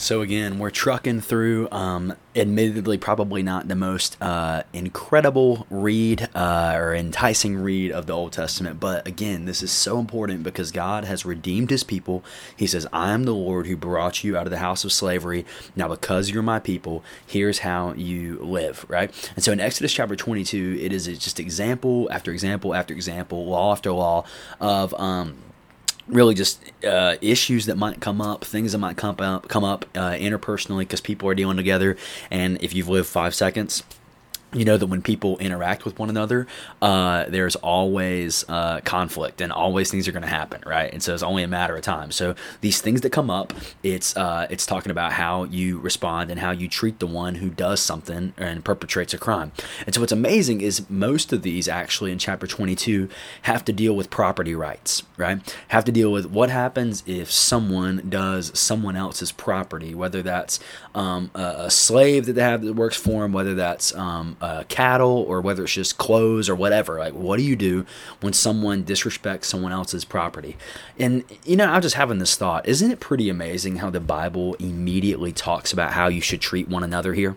So again, we're trucking through. Um, admittedly, probably not the most uh, incredible read uh, or enticing read of the Old Testament, but again, this is so important because God has redeemed His people. He says, "I am the Lord who brought you out of the house of slavery. Now, because you're my people, here's how you live." Right. And so in Exodus chapter 22, it is just example after example after example, law after law of um, really just uh, issues that might come up, things that might come up, come up uh, interpersonally because people are dealing together. And if you've lived five seconds, you know that when people interact with one another, uh, there's always uh, conflict and always things are going to happen, right? And so it's only a matter of time. So these things that come up, it's uh, it's talking about how you respond and how you treat the one who does something and perpetrates a crime. And so what's amazing is most of these actually in chapter 22 have to deal with property rights, right? Have to deal with what happens if someone does someone else's property, whether that's um, a, slave that they have that works for them, whether that's um, uh, cattle or whether it's just clothes or whatever. Like, what do you do when someone disrespects someone else's property? And, you know, I'm just having this thought. Isn't it pretty amazing how the Bible immediately talks about how you should treat one another here?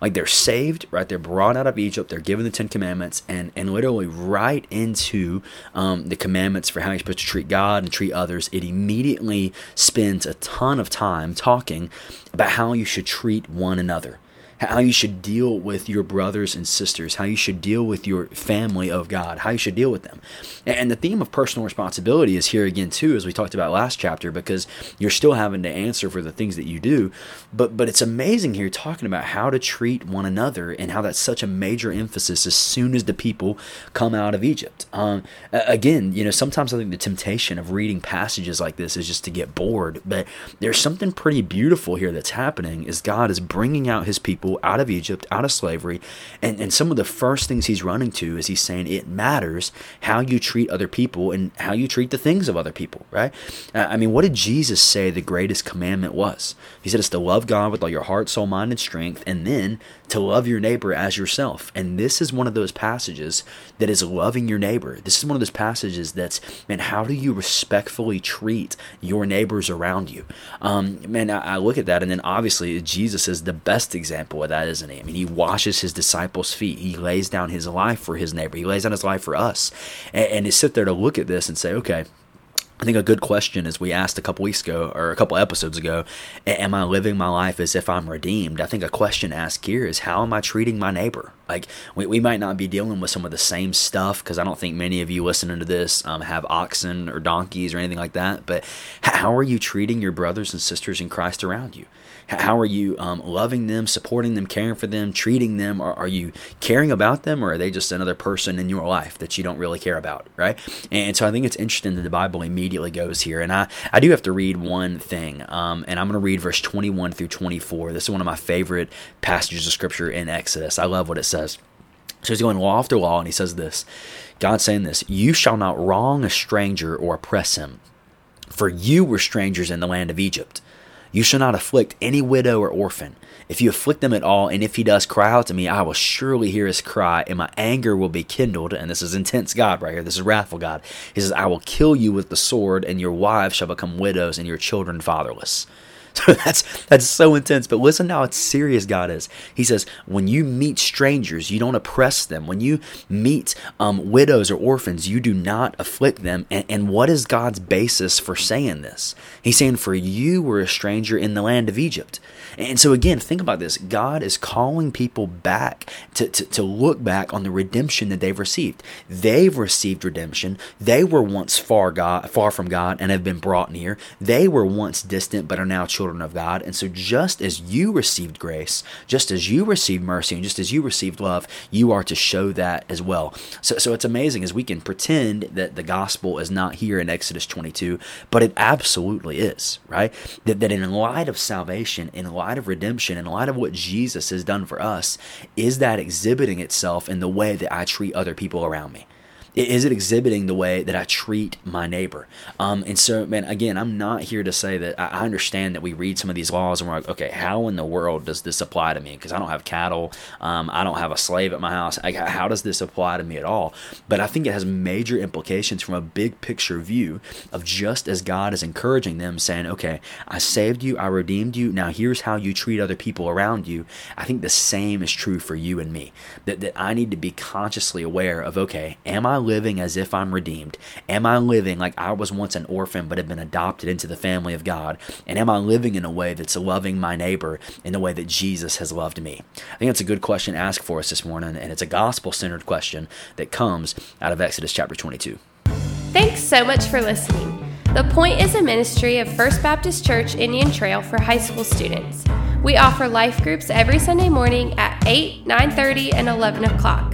Like they're saved, right? They're brought out of Egypt. They're given the Ten Commandments, and and literally right into um, the commandments for how you're supposed to treat God and treat others. It immediately spends a ton of time talking about how you should treat one another how you should deal with your brothers and sisters, how you should deal with your family of God, how you should deal with them. And the theme of personal responsibility is here again too, as we talked about last chapter, because you're still having to answer for the things that you do. But but it's amazing here talking about how to treat one another and how that's such a major emphasis as soon as the people come out of Egypt. Um, again, you know, sometimes I think the temptation of reading passages like this is just to get bored, but there's something pretty beautiful here that's happening. Is God is bringing out His people people out of Egypt, out of slavery. And, and some of the first things he's running to is he's saying it matters how you treat other people and how you treat the things of other people, right? Uh, I mean, what did Jesus say the greatest commandment was? He said it's to love God with all your heart, soul, mind, and strength, and then to love your neighbor as yourself. And this is one of those passages that is loving your neighbor. This is one of those passages that's, man, how do you respectfully treat your neighbors around you? Um, man, I, I look at that, and then obviously Jesus is the best example of that, isn't he? I mean, he washes his disciples' feet. He lays down his life for his neighbor. He lays down his life for us. And, and to sit there to look at this and say, okay, I think a good question is we asked a couple weeks ago or a couple episodes ago, am I living my life as if I'm redeemed? I think a question asked here is how am I treating my neighbor? Like we, we might not be dealing with some of the same stuff because I don't think many of you listening to this um, have oxen or donkeys or anything like that. But how are you treating your brothers and sisters in Christ around you? How are you um, loving them, supporting them, caring for them, treating them? Are, are you caring about them, or are they just another person in your life that you don't really care about, right? And so I think it's interesting that the Bible immediately goes here. And I, I do have to read one thing, um, and I'm going to read verse 21 through 24. This is one of my favorite passages of Scripture in Exodus. I love what it says. So he's going law after law, and he says this God's saying this You shall not wrong a stranger or oppress him, for you were strangers in the land of Egypt. You shall not afflict any widow or orphan. If you afflict them at all, and if he does cry out to me, I will surely hear his cry, and my anger will be kindled. And this is intense God right here. This is wrathful God. He says, I will kill you with the sword, and your wives shall become widows, and your children fatherless. So that's that's so intense. But listen how serious God is. He says, when you meet strangers, you don't oppress them. When you meet um, widows or orphans, you do not afflict them. And, and what is God's basis for saying this? He's saying, for you were a stranger in the land of Egypt. And so again, think about this. God is calling people back to, to, to look back on the redemption that they've received. They've received redemption. They were once far God, far from God and have been brought near. They were once distant but are now children children of God. And so, just as you received grace, just as you received mercy, and just as you received love, you are to show that as well. So, so it's amazing as we can pretend that the gospel is not here in Exodus 22, but it absolutely is, right? That, that in light of salvation, in light of redemption, in light of what Jesus has done for us, is that exhibiting itself in the way that I treat other people around me? Is it exhibiting the way that I treat my neighbor? Um, and so, man, again, I'm not here to say that I understand that we read some of these laws and we're like, okay, how in the world does this apply to me? Because I don't have cattle, um, I don't have a slave at my house. How does this apply to me at all? But I think it has major implications from a big picture view of just as God is encouraging them, saying, okay, I saved you, I redeemed you. Now here's how you treat other people around you. I think the same is true for you and me. That that I need to be consciously aware of, okay, am I living as if I'm redeemed? Am I living like I was once an orphan but have been adopted into the family of God? And am I living in a way that's loving my neighbor in the way that Jesus has loved me? I think that's a good question to ask for us this morning, and it's a gospel centered question that comes out of Exodus chapter 22. Thanks so much for listening. The Point is a ministry of First Baptist Church Indian Trail for high school students. We offer life groups every Sunday morning at 8, 9:30, and 11 o'clock